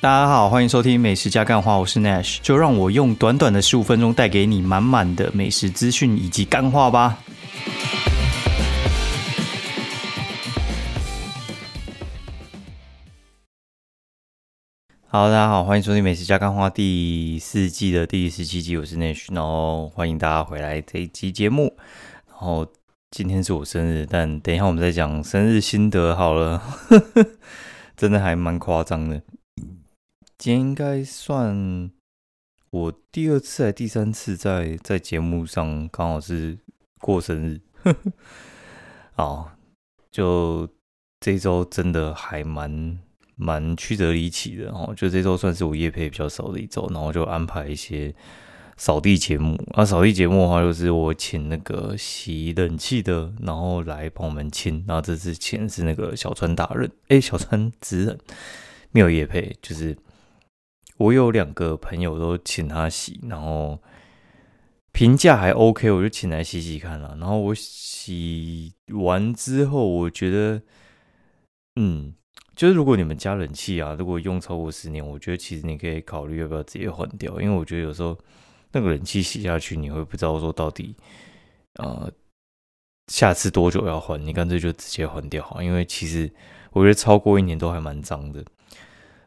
大家好，欢迎收听美食加干话，我是 Nash，就让我用短短的十五分钟带给你满满的美食资讯以及干话吧。好，大家好，欢迎收听美食加干话第四季的第十七集，我是 Nash，然后欢迎大家回来这一集节目。然后今天是我生日，但等一下我们再讲生日心得好了，真的还蛮夸张的。今天应该算我第二次还第三次在在节目上刚好是过生日，哦，就这周真的还蛮。蛮曲折离奇的哦，就这周算是我夜配比较少的一周，然后就安排一些扫地节目。啊，扫地节目的话，就是我请那个洗冷气的，然后来帮我们清。然后这次请是那个小川大人，哎，小川直人没有夜配，就是我有两个朋友都请他洗，然后评价还 OK，我就请来洗洗看了。然后我洗完之后，我觉得，嗯。就是如果你们加冷气啊，如果用超过十年，我觉得其实你可以考虑要不要直接换掉，因为我觉得有时候那个冷气洗下去，你会不知道说到底，呃，下次多久要换，你干脆就直接换掉，因为其实我觉得超过一年都还蛮脏的。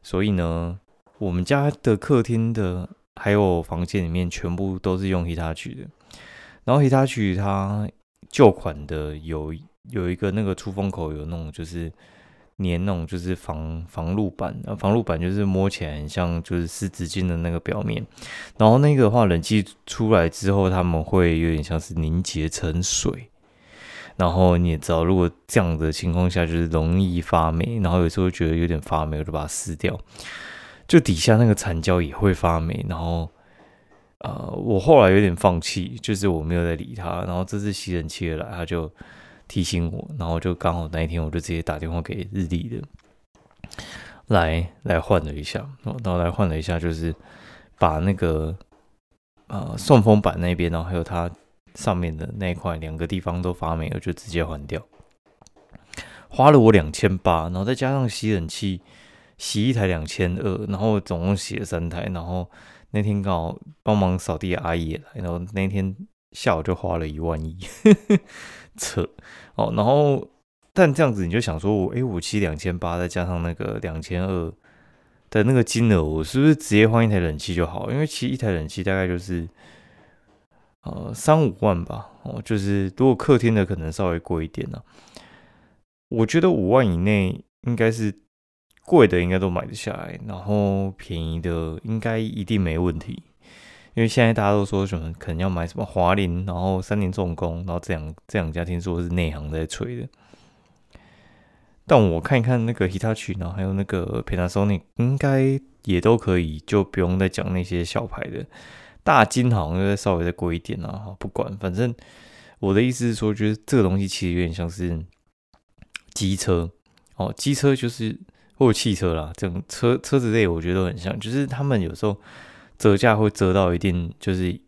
所以呢，我们家的客厅的还有房间里面全部都是用 Hitachi 的，然后 Hitachi 它旧款的有有一个那个出风口有那种就是。粘那种就是防防露板，防露板就是摸起来很像就是湿纸巾的那个表面，然后那个话冷气出来之后，他们会有点像是凝结成水，然后你也知道，如果这样的情况下就是容易发霉，然后有时候觉得有点发霉，我就把它撕掉，就底下那个残胶也会发霉，然后呃，我后来有点放弃，就是我没有再理它，然后这次吸尘器来，它就。提醒我，然后就刚好那一天，我就直接打电话给日立的，来来换了一下，然后来换了一下，就是把那个呃送风板那边，然后还有它上面的那一块两个地方都发霉了，就直接换掉，花了我两千八，然后再加上吸尘器洗一台两千二，然后总共洗了三台，然后那天刚好帮忙扫地阿姨也来，然后那天下午就花了一万一。扯哦，然后但这样子你就想说，我哎，我骑两千八，再加上那个两千二的那个金额，我是不是直接换一台冷气就好？因为其实一台冷气大概就是呃三五万吧，哦，就是如果客厅的可能稍微贵一点呢。我觉得五万以内应该是贵的，应该都买得下来，然后便宜的应该一定没问题。因为现在大家都说什么可能要买什么华林，然后三菱重工，然后这样这两家听说是内行在吹的。但我看一看那个 Hitachi，然后还有那个 Panasonic，应该也都可以，就不用再讲那些小牌的。大金好像再稍微再贵一点啊，不管，反正我的意思是说，就是这个东西其实有点像是机车哦，机车就是或汽车啦，这种车车子类我觉得都很像，就是他们有时候。折价会折到一定，就是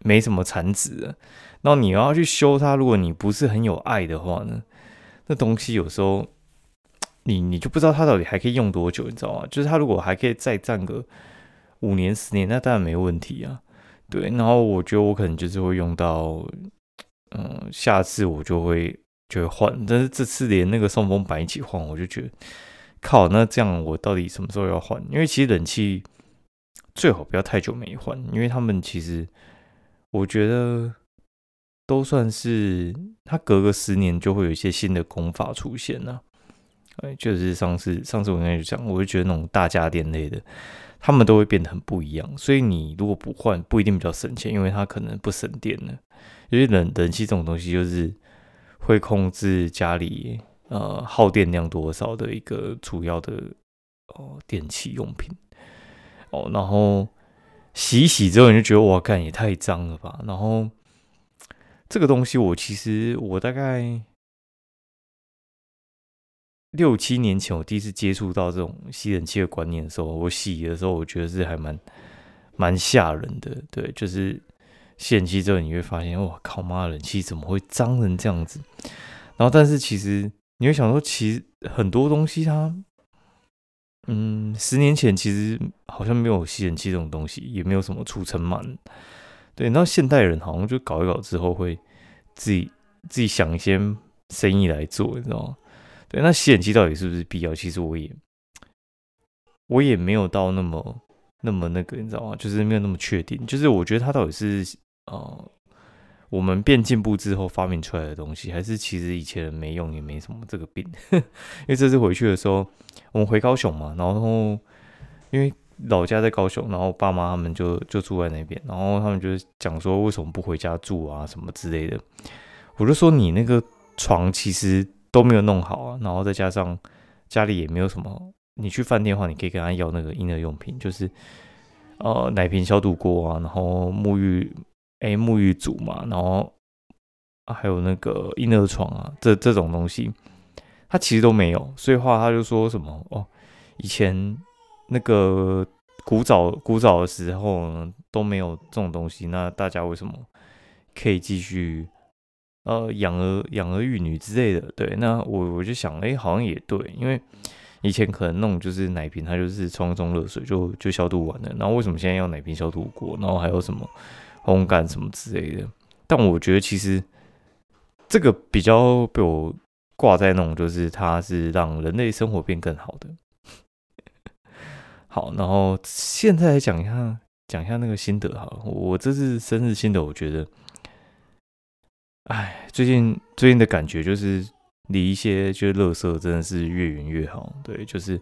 没什么产值的。然后你要去修它，如果你不是很有爱的话呢，那东西有时候你你就不知道它到底还可以用多久，你知道吗？就是它如果还可以再战个五年十年，那当然没问题啊。对，然后我觉得我可能就是会用到，嗯，下次我就会就会换。但是这次连那个送风板一起换，我就觉得靠，那这样我到底什么时候要换？因为其实冷气。最好不要太久没换，因为他们其实我觉得都算是，它隔个十年就会有一些新的功法出现呢。哎，就是上次上次我跟你讲，我就觉得那种大家电类的，他们都会变得很不一样。所以你如果不换，不一定比较省钱，因为它可能不省电呢。因为冷冷气这种东西，就是会控制家里呃耗电量多少的一个主要的哦电器用品。哦，然后洗一洗之后，你就觉得哇，干也太脏了吧？然后这个东西，我其实我大概六七年前，我第一次接触到这种吸冷气的观念的时候，我洗的时候，我觉得是还蛮蛮吓人的。对，就是吸冷气之后，你会发现，哇靠妈，冷气怎么会脏成这样子？然后，但是其实你会想说，其实很多东西它。嗯，十年前其实好像没有吸尘器这种东西，也没有什么除尘螨。对，那现代人好像就搞一搞之后会自己自己想一些生意来做，你知道吗？对，那吸尘器到底是不是必要？其实我也我也没有到那么那么那个，你知道吗？就是没有那么确定。就是我觉得它到底是呃。我们变进步之后发明出来的东西，还是其实以前没用也没什么这个病。因为这次回去的时候，我们回高雄嘛，然后因为老家在高雄，然后爸妈他们就就住在那边，然后他们就是讲说为什么不回家住啊什么之类的。我就说你那个床其实都没有弄好啊，然后再加上家里也没有什么，你去饭店的话，你可以跟他要那个婴儿用品，就是呃奶瓶消毒锅啊，然后沐浴。哎，沐浴组嘛，然后还有那个婴儿床啊，这这种东西，他其实都没有。所以话他就说什么哦，以前那个古早古早的时候都没有这种东西，那大家为什么可以继续呃养儿养儿育女之类的？对，那我我就想，哎，好像也对，因为以前可能弄就是奶瓶，它就是冲一冲热水就就消毒完了，然后为什么现在要奶瓶消毒锅？然后还有什么？烘干什么之类的，但我觉得其实这个比较被我挂在那种，就是它是让人类生活变更好的。好，然后现在来讲一下，讲一下那个心得哈。我这次生日心得，我觉得，哎，最近最近的感觉就是离一些就是垃圾真的是越远越好。对，就是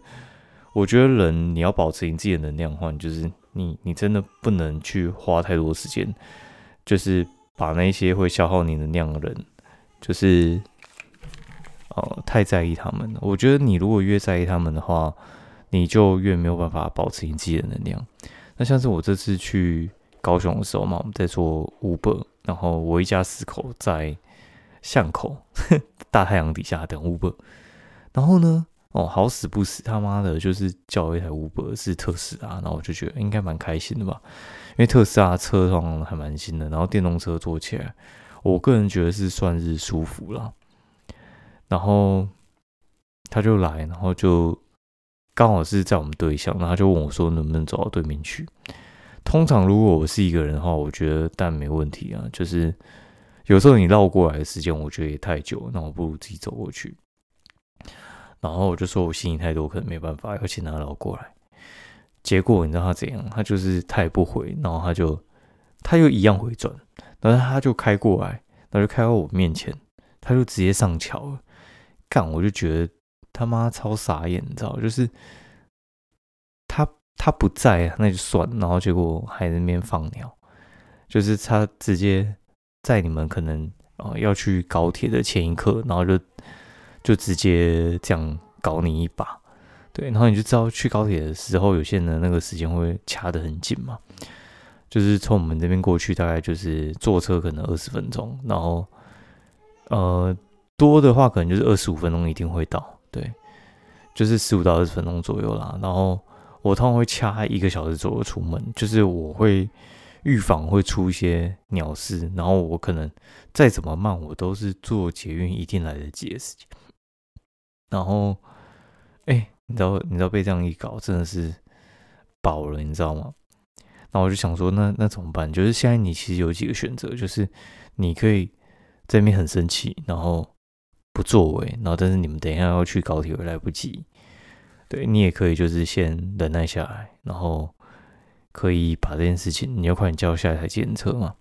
我觉得人你要保持你自己的能量换，就是。你你真的不能去花太多时间，就是把那些会消耗你能量的人，就是哦太在意他们了。我觉得你如果越在意他们的话，你就越没有办法保持你自己的能量。那像是我这次去高雄的时候嘛，我们在做 Uber，然后我一家四口在巷口 大太阳底下等 Uber，然后呢？哦，好死不死，他妈的，就是叫一台 Uber 是特斯拉，然后我就觉得应该蛮开心的吧，因为特斯拉车上还蛮新的，然后电动车坐起来，我个人觉得是算是舒服了。然后他就来，然后就刚好是在我们对象，然后他就问我说能不能走到对面去。通常如果我是一个人的话，我觉得但没问题啊，就是有时候你绕过来的时间，我觉得也太久，那我不如自己走过去。然后我就说，我心里太多，可能没办法，要请他老过来。结果你知道他怎样？他就是他也不回，然后他就他又一样回转，然后他就开过来，然后就开到我面前，他就直接上桥了。干，我就觉得他妈超傻眼，你知道？就是他他不在，那就算，然后结果还在那边放鸟，就是他直接在你们可能呃要去高铁的前一刻，然后就。就直接这样搞你一把，对，然后你就知道去高铁的时候，有些人那个时间会掐得很紧嘛。就是从我们这边过去，大概就是坐车可能二十分钟，然后呃多的话可能就是二十五分钟一定会到，对，就是十五到二十分钟左右啦。然后我通常会掐一个小时左右出门，就是我会预防会出一些鸟事，然后我可能再怎么慢，我都是坐捷运一定来得及的事情。然后，哎，你知道，你知道被这样一搞，真的是饱了，你知道吗？然后我就想说，那那怎么办？就是现在你其实有几个选择，就是你可以在那边很生气，然后不作为，然后但是你们等一下要去高铁，会来不及。对你也可以就是先忍耐下来，然后可以把这件事情，你要快点叫下一台检测嘛，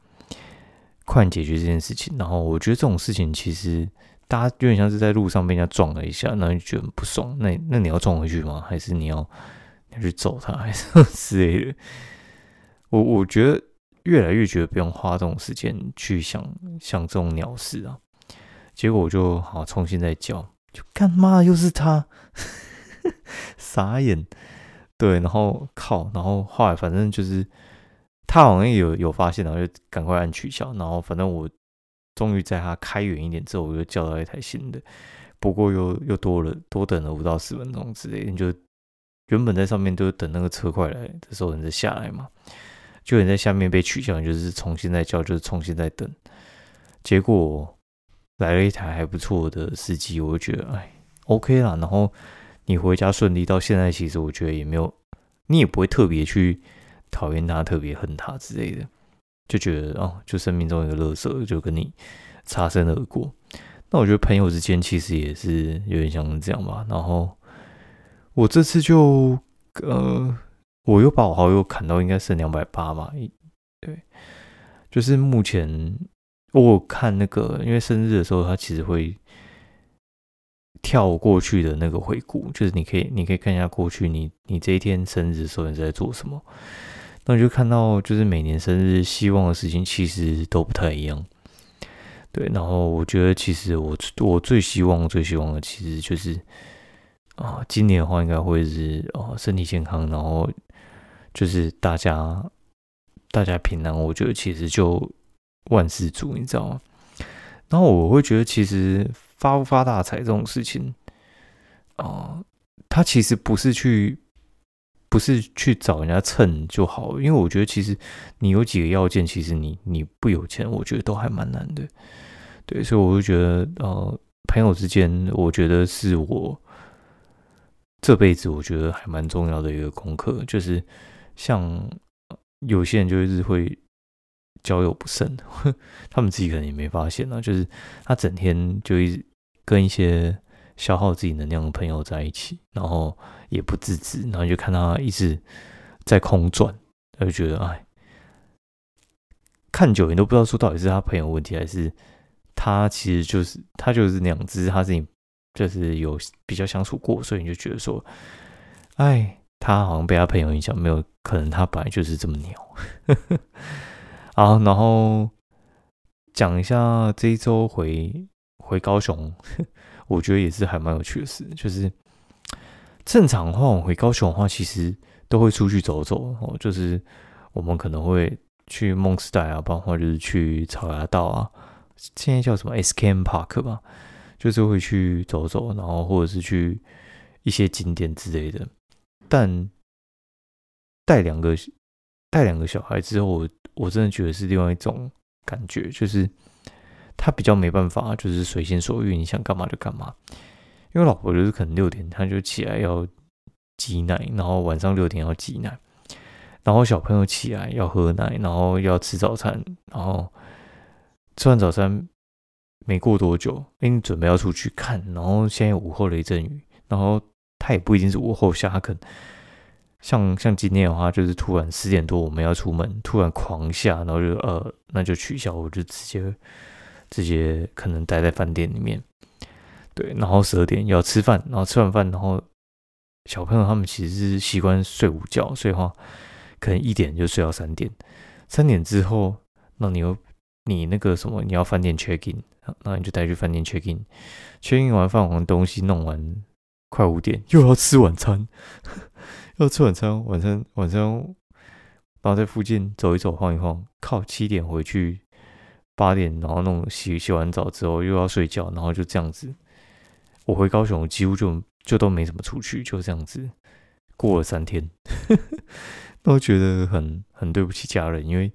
快点解决这件事情。然后我觉得这种事情其实。大家有点像是在路上被人家撞了一下，然后就觉得很不爽。那那你要撞回去吗？还是你要 要去揍他，还是之类的？我我觉得越来越觉得不用花这种时间去想想这种鸟事啊。结果我就好重新再叫，就干嘛又是他？傻眼。对，然后靠，然后后来反正就是他好像有有发现，然后就赶快按取消。然后反正我。终于在它开远一点之后，我又叫到一台新的，不过又又多了多等了五到十分钟之类。你就原本在上面都等那个车快来的时候，你再下来嘛，就你在下面被取消，就是重新再叫，就是重新再等。结果来了一台还不错的司机，我就觉得哎，OK 啦。然后你回家顺利到现在，其实我觉得也没有，你也不会特别去讨厌他，特别恨他之类的，就觉得哦，就生命中一个乐色，就跟你擦身而过。那我觉得朋友之间其实也是有点像这样吧。然后我这次就呃，我又把我好友砍到应该是两百八嘛，对，就是目前我看那个，因为生日的时候他其实会。跳过去的那个回顾，就是你可以，你可以看一下过去，你你这一天生日的时候你在做什么，那你就看到，就是每年生日希望的事情其实都不太一样。对，然后我觉得其实我我最希望最希望的其实就是啊，今年的话应该会是哦身体健康，然后就是大家大家平安，我觉得其实就万事足，你知道吗？然后我会觉得其实。发不发大财这种事情啊，他其实不是去，不是去找人家蹭就好。因为我觉得其实你有几个要件，其实你你不有钱，我觉得都还蛮难的。对，所以我就觉得呃，朋友之间，我觉得是我这辈子我觉得还蛮重要的一个功课，就是像有些人就是会。交友不慎，他们自己可能也没发现啊。就是他整天就一直跟一些消耗自己能量的朋友在一起，然后也不自知，然后就看他一直在空转，他就觉得哎，看久你都不知道说到底是他朋友问题，还是他其实就是他就是那样，只是他自己就是有比较相处过，所以你就觉得说，哎，他好像被他朋友影响，没有可能他本来就是这么牛。啊，然后讲一下这一周回回高雄，我觉得也是还蛮有趣的事。就是正常的话，我回高雄的话，其实都会出去走走哦。就是我们可能会去梦时代啊，包括就是去草芽道啊，现在叫什么 SKM Park 吧，就是会去走走，然后或者是去一些景点之类的。但带两个带两个小孩之后。我真的觉得是另外一种感觉，就是他比较没办法，就是随心所欲，你想干嘛就干嘛。因为老婆就是可能六点她就起来要挤奶，然后晚上六点要挤奶，然后小朋友起来要喝奶，然后要吃早餐，然后吃完早餐没过多久，哎，你准备要出去看，然后现在午后雷阵雨，然后他也不一定是午后下，他可能。像像今天的话，就是突然十点多我们要出门，突然狂下，然后就呃，那就取消，我就直接直接可能待在饭店里面，对，然后十二点要吃饭，然后吃完饭，然后小朋友他们其实是习惯睡午觉，所以话可能一点就睡到三点，三点之后，那你又你那个什么，你要饭店 check in，那你就带去饭店 check in，check in 完饭完东西弄完，快五点又要吃晚餐。要吃晚餐，晚餐晚餐，然后在附近走一走，晃一晃。靠，七点回去，八点然后弄洗洗完澡之后又要睡觉，然后就这样子。我回高雄几乎就就都没怎么出去，就这样子过了三天。那我觉得很很对不起家人，因为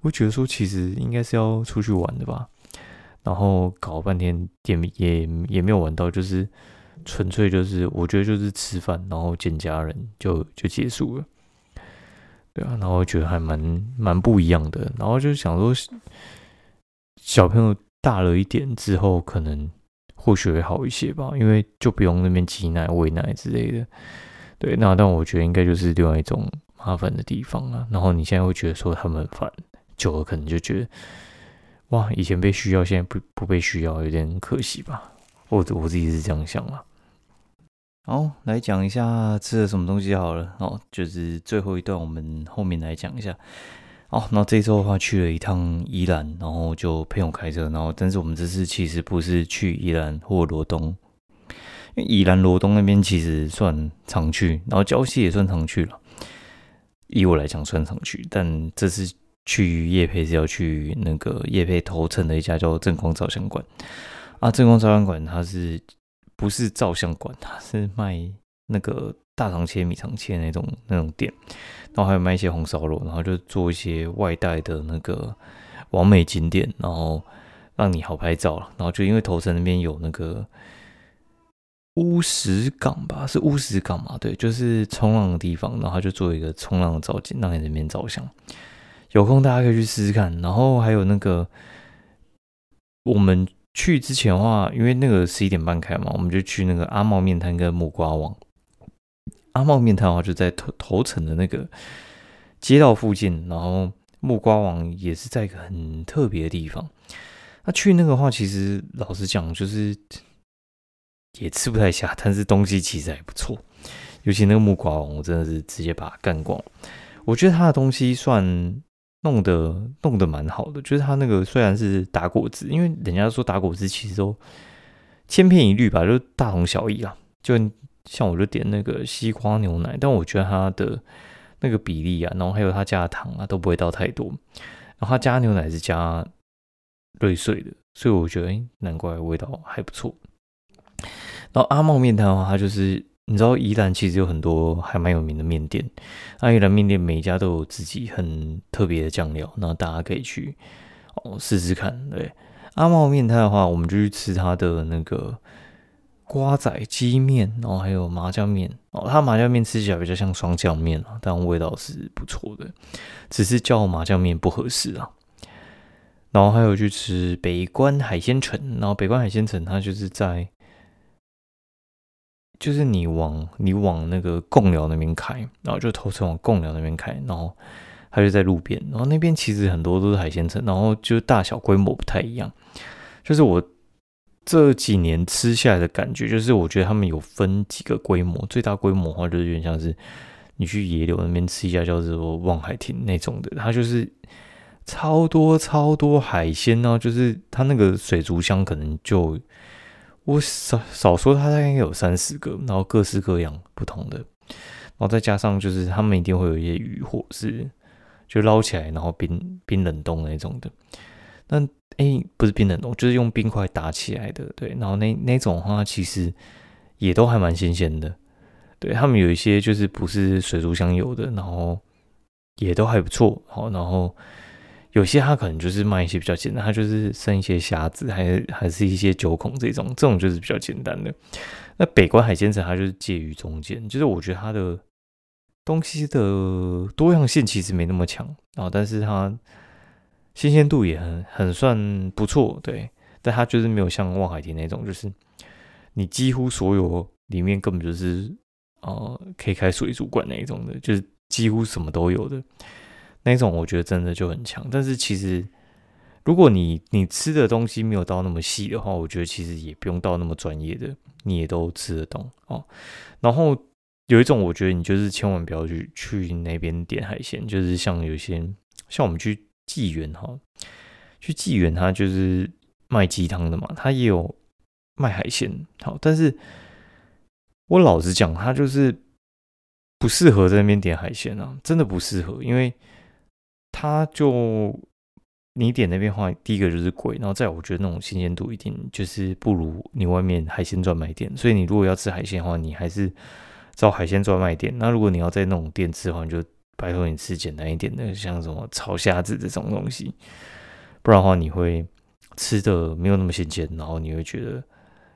我觉得说其实应该是要出去玩的吧，然后搞半天也也也没有玩到，就是。纯粹就是，我觉得就是吃饭，然后见家人就就结束了，对啊，然后觉得还蛮蛮不一样的，然后就想说，小朋友大了一点之后，可能或许会好一些吧，因为就不用那边挤奶、喂奶之类的，对，那但我觉得应该就是另外一种麻烦的地方啊。然后你现在会觉得说他们烦，久了可能就觉得，哇，以前被需要，现在不不被需要，有点可惜吧。我我自己是这样想啊。好，来讲一下吃了什么东西好了。哦，就是最后一段，我们后面来讲一下。哦，那这周的话去了一趟宜兰，然后就陪我开车，然后但是我们这次其实不是去宜兰或罗东，因为宜兰罗东那边其实算常去，然后礁溪也算常去了。以我来讲算常去，但这次去叶配是要去那个叶配头城的一家叫正光照相馆啊，正光照相馆它是。不是照相馆，它是卖那个大肠切、米肠切那种那种店，然后还有卖一些红烧肉，然后就做一些外带的那个完美景点，然后让你好拍照了。然后就因为头城那边有那个乌石港吧，是乌石港嘛？对，就是冲浪的地方，然后他就做一个冲浪的造景，让你那边照相。有空大家可以去试试看。然后还有那个，我们去之前的话，因为那个十一点半开嘛，我们就去那个阿茂面摊跟木瓜网。阿茂面摊的话就在头头层的那个街道附近，然后木瓜王也是在一个很特别的地方。那去那个话，其实老实讲，就是也吃不太下，但是东西其实还不错。尤其那个木瓜王，我真的是直接把它干光。我觉得他的东西算弄得弄得蛮好的，就是他那个虽然是打果汁，因为人家说打果汁其实都千篇一律吧，就大同小异啊。就像我就点那个西瓜牛奶，但我觉得它的那个比例啊，然后还有它加的糖啊，都不会倒太多。然后它加牛奶是加。瑞穗的，所以我觉得，哎，难怪味道还不错。然后阿茂面摊的话，它就是你知道，宜兰其实有很多还蛮有名的面店，那宜兰面店每一家都有自己很特别的酱料，那大家可以去哦试试看。对，阿茂面摊的话，我们就去吃它的那个瓜仔鸡面，然后还有麻酱面哦。它麻酱面吃起来比较像双酱面啊，但味道是不错的，只是叫麻酱面不合适啊。然后还有去吃北关海鲜城，然后北关海鲜城它就是在，就是你往你往那个贡寮那边开，然后就头城往贡寮那边开，然后它就在路边，然后那边其实很多都是海鲜城，然后就大小规模不太一样，就是我这几年吃下来的感觉，就是我觉得他们有分几个规模，最大规模的话就是有点像是你去野柳那边吃一家叫做望海亭那种的，它就是。超多超多海鲜呢，就是它那个水族箱可能就我少少说，它大概有三十个，然后各式各样不同的，然后再加上就是他们一定会有一些鱼货是就捞起来，然后冰冰冷冻那种的。那哎，不是冰冷冻，就是用冰块打起来的，对。然后那那种话其实也都还蛮新鲜的，对他们有一些就是不是水族箱有的，然后也都还不错，好，然后。有些他可能就是卖一些比较简单，他就是剩一些虾子，还还是一些九孔这种，这种就是比较简单的。那北关海鲜城它就是介于中间，就是我觉得它的东西的多样性其实没那么强然后，但是它新鲜度也很很算不错，对。但它就是没有像望海亭那种，就是你几乎所有里面根本就是呃可以开水族馆那一种的，就是几乎什么都有的。那种我觉得真的就很强，但是其实如果你你吃的东西没有到那么细的话，我觉得其实也不用到那么专业的，你也都吃得懂哦。然后有一种我觉得你就是千万不要去去那边点海鲜，就是像有些像我们去纪元哈，去纪元他就是卖鸡汤的嘛，他也有卖海鲜，好，但是我老实讲，他就是不适合在那边点海鲜啊，真的不适合，因为。他就你点那边话，第一个就是贵，然后再我觉得那种新鲜度一定就是不如你外面海鲜专卖店。所以你如果要吃海鲜的话，你还是找海鲜专卖店。那如果你要在那种店吃的话，你就拜托你吃简单一点的，像什么炒虾子这种东西。不然的话，你会吃的没有那么新鲜，然后你会觉得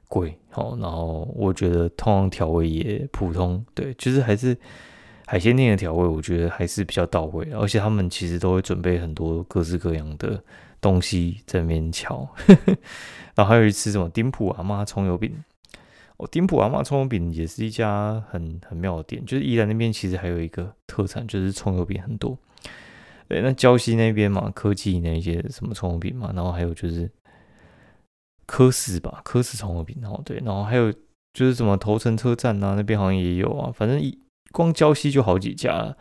贵。好，然后我觉得通常调味也普通，对，就是还是。海鲜店的调味，我觉得还是比较到位，而且他们其实都会准备很多各式各样的东西在那边敲。然后还有一次什么丁埔阿妈葱油饼，哦，丁埔阿妈葱油饼也是一家很很妙的店，就是宜兰那边其实还有一个特产，就是葱油饼很多。对，那礁溪那边嘛，科技那些什么葱油饼嘛，然后还有就是科斯吧，科斯葱油饼，然后对，然后还有就是什么头城车站啊，那边好像也有啊，反正一。光礁溪就好几家，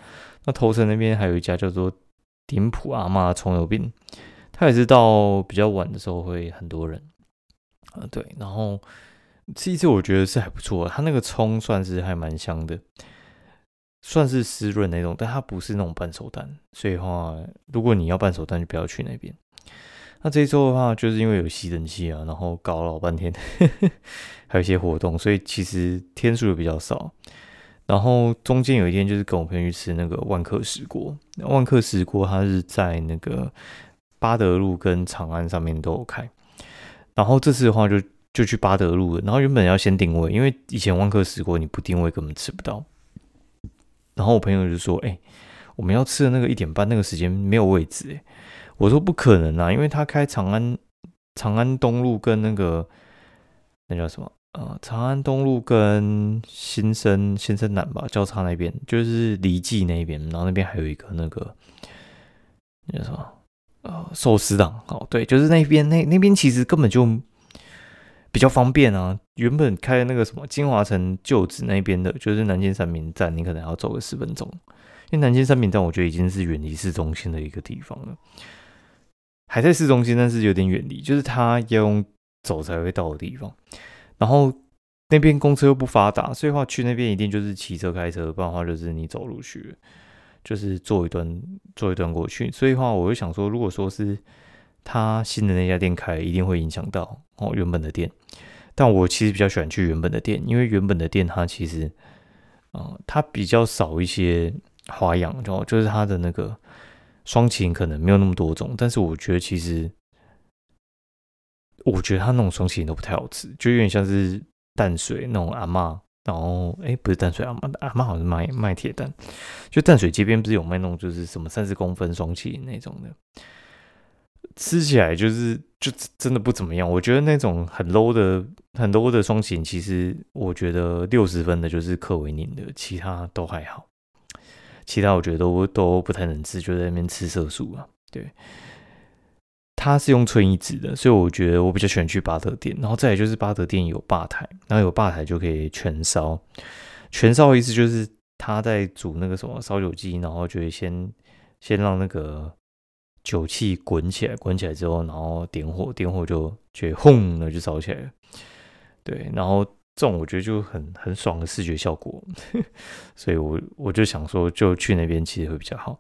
那头城那边还有一家叫做顶埔阿妈葱油饼，它也是到比较晚的时候会很多人，啊对，然后这一次我觉得是还不错，它那个葱算是还蛮香的，算是湿润那种，但它不是那种半熟蛋，所以话如果你要半熟蛋就不要去那边。那这一周的话，就是因为有吸尘器啊，然后搞了老半天，还有一些活动，所以其实天数也比较少。然后中间有一天就是跟我朋友去吃那个万客石锅，万客石锅它是在那个八德路跟长安上面都有开。然后这次的话就就去巴德路了。然后原本要先定位，因为以前万科试过，你不定位根本吃不到。然后我朋友就说：“哎，我们要吃的那个一点半那个时间没有位置。”哎，我说不可能啊，因为他开长安长安东路跟那个那叫什么？呃，长安东路跟新生新生南吧交叉那边，就是离记那边，然后那边还有一个那个那叫什么？呃，寿司档。哦，对，就是那边那那边其实根本就比较方便啊。原本开那个什么金华城旧址那边的，就是南京三明站，你可能要走个十分钟。因为南京三明站，我觉得已经是远离市中心的一个地方了，还在市中心，但是有点远离，就是他要用走才会到的地方。然后那边公车又不发达，所以话去那边一定就是骑车开车，不然的话就是你走路去，就是坐一段坐一段过去。所以话我就想说，如果说是他新的那家店开，一定会影响到哦原本的店。但我其实比较喜欢去原本的店，因为原本的店它其实啊它比较少一些花样，就就是它的那个双擎可能没有那么多种，但是我觉得其实。我觉得他那种双喜都不太好吃，就有点像是淡水那种阿妈，然后哎，不是淡水阿妈，阿妈好像卖卖铁蛋，就淡水街边不是有卖那种就是什么三十公分双喜那种的，吃起来就是就真的不怎么样。我觉得那种很 low 的很 low 的双喜，其实我觉得六十分的就是克维宁的，其他都还好，其他我觉得都都不太能吃，就在那边吃色素啊，对。它是用纯一纸的，所以我觉得我比较喜欢去巴德店。然后再来就是巴德店有吧台，然后有吧台就可以全烧。全烧的意思就是他在煮那个什么烧酒鸡，然后就会先先让那个酒气滚起来，滚起来之后，然后点火，点火就就轰的就烧起来了。对，然后这种我觉得就很很爽的视觉效果，所以我我就想说，就去那边其实会比较好。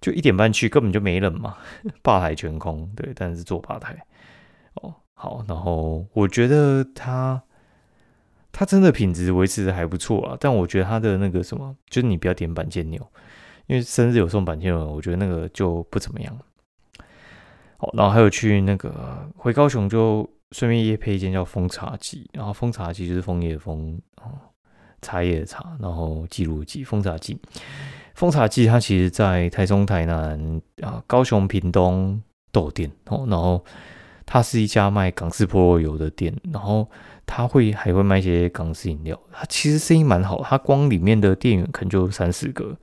就一点半去，根本就没人嘛，吧台全空。对，但是坐吧台哦，好。然后我觉得它它真的品质维持的还不错啊，但我觉得它的那个什么，就是你不要点板腱牛，因为生日有送板腱牛，我觉得那个就不怎么样。好，然后还有去那个回高雄，就顺便夜配一间叫风茶记，然后风茶记就是枫叶枫哦，茶叶的茶，然后记录记风茶记。风茶记，它其实在台中、台南啊、高雄、屏东都有店哦。然后它是一家卖港式菠萝油的店，然后它会还会卖一些港式饮料。它其实生意蛮好，它光里面的店员可能就三四个。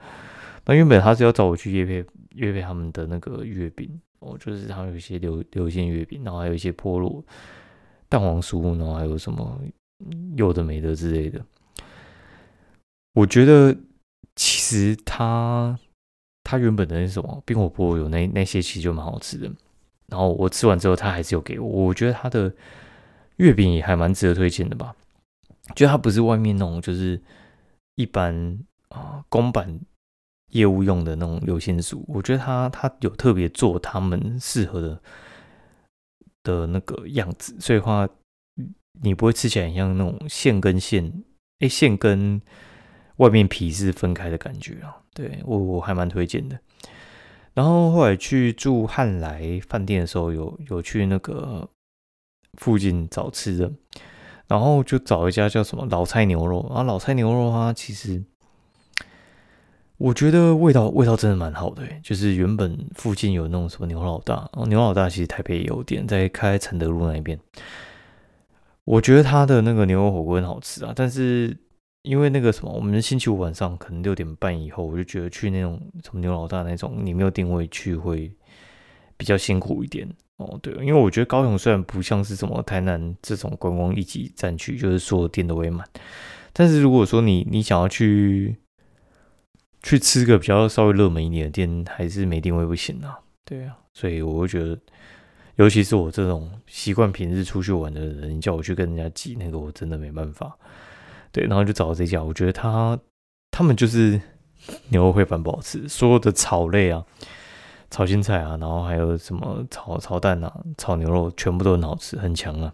那原本他是要找我去约配约配他们的那个月饼哦，就是他有一些流流线月饼，然后还有一些菠萝蛋黄酥，然后还有什么有的没的之类的。我觉得。其实他他原本的那什么冰火菠萝有那那些其实就蛮好吃的，然后我吃完之后他还是有给我，我觉得他的月饼也还蛮值得推荐的吧，就它不是外面那种就是一般啊公版业务用的那种流线酥，我觉得他他有特别做他们适合的的那个样子，所以话你不会吃起来很像那种线跟线，哎线跟。外面皮是分开的感觉啊，对我我还蛮推荐的。然后后来去住汉来饭店的时候，有有去那个附近找吃的，然后就找一家叫什么老菜牛肉啊，老菜牛肉啊，其实我觉得味道味道真的蛮好的，就是原本附近有那种什么牛老大，牛老大其实台北也有店，在开承德路那一边，我觉得他的那个牛肉火锅很好吃啊，但是。因为那个什么，我们星期五晚上可能六点半以后，我就觉得去那种什么牛老大那种，你没有定位去会比较辛苦一点哦。对，因为我觉得高雄虽然不像是什么台南这种观光一级战区，就是所有店都会满，但是如果说你你想要去去吃个比较稍微热门一点的店，还是没定位不行啊。对啊，所以我会觉得，尤其是我这种习惯平日出去玩的人，你叫我去跟人家挤那个，我真的没办法。对，然后就找到这家，我觉得他他们就是牛肉烩饭不好吃，所有的炒类啊、炒青菜啊，然后还有什么炒炒蛋啊、炒牛肉，全部都很好吃，很强啊。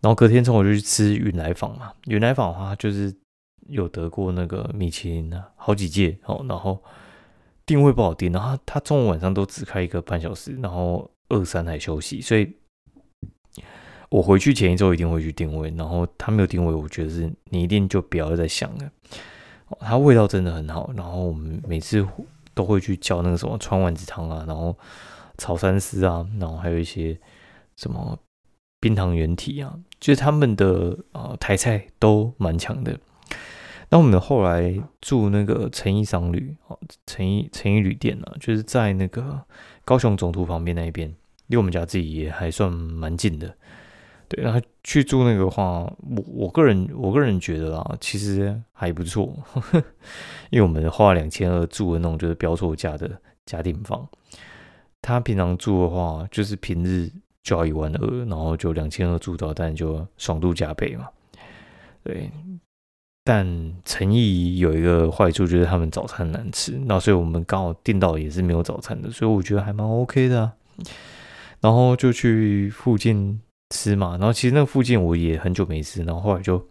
然后隔天中午就去吃云来坊嘛，云来坊的话就是有得过那个米其林的好几届哦，然后定位不好定，然后他中午晚上都只开一个半小时，然后二三还休息，所以我回去前一周一定会去定位，然后他没有定位，我觉得是你一定就不要再想了。它味道真的很好，然后我们每次都会去叫那个什么川丸子汤啊，然后炒三丝啊，然后还有一些什么冰糖原体啊，就是他们的啊台菜都蛮强的。那我们后来住那个诚意商旅哦，诚意诚意旅店呢，就是在那个高雄总图旁边那一边，离我们家自己也还算蛮近的。对，然后去住那个话，我我个人我个人觉得啊，其实还不错，因为我们花两千二住的那种就是标错价的家庭房，他平常住的话，就是平日就要一万二，然后就两千二住到，但就爽度加倍嘛。对。但诚意有一个坏处，就是他们早餐难吃，那所以我们刚好订到也是没有早餐的，所以我觉得还蛮 OK 的啊。然后就去附近吃嘛，然后其实那附近我也很久没吃，然后后来就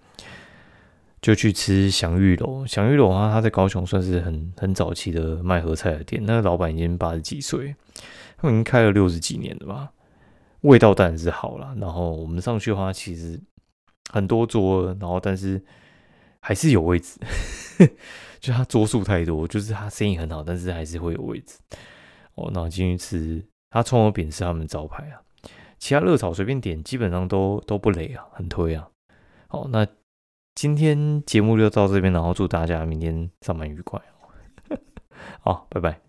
就去吃祥玉楼。祥玉楼啊，他在高雄算是很很早期的卖合菜的店，那个老板已经八十几岁，他们已经开了六十几年了吧，味道当然是好了。然后我们上去的话，其实很多桌，然后但是。还是有位置，就他桌数太多，就是他生意很好，但是还是会有位置。哦，那进去吃，他葱油饼是他们招牌啊，其他热炒随便点，基本上都都不累啊，很推啊。好，那今天节目就到这边，然后祝大家明天上班愉快。好，拜拜。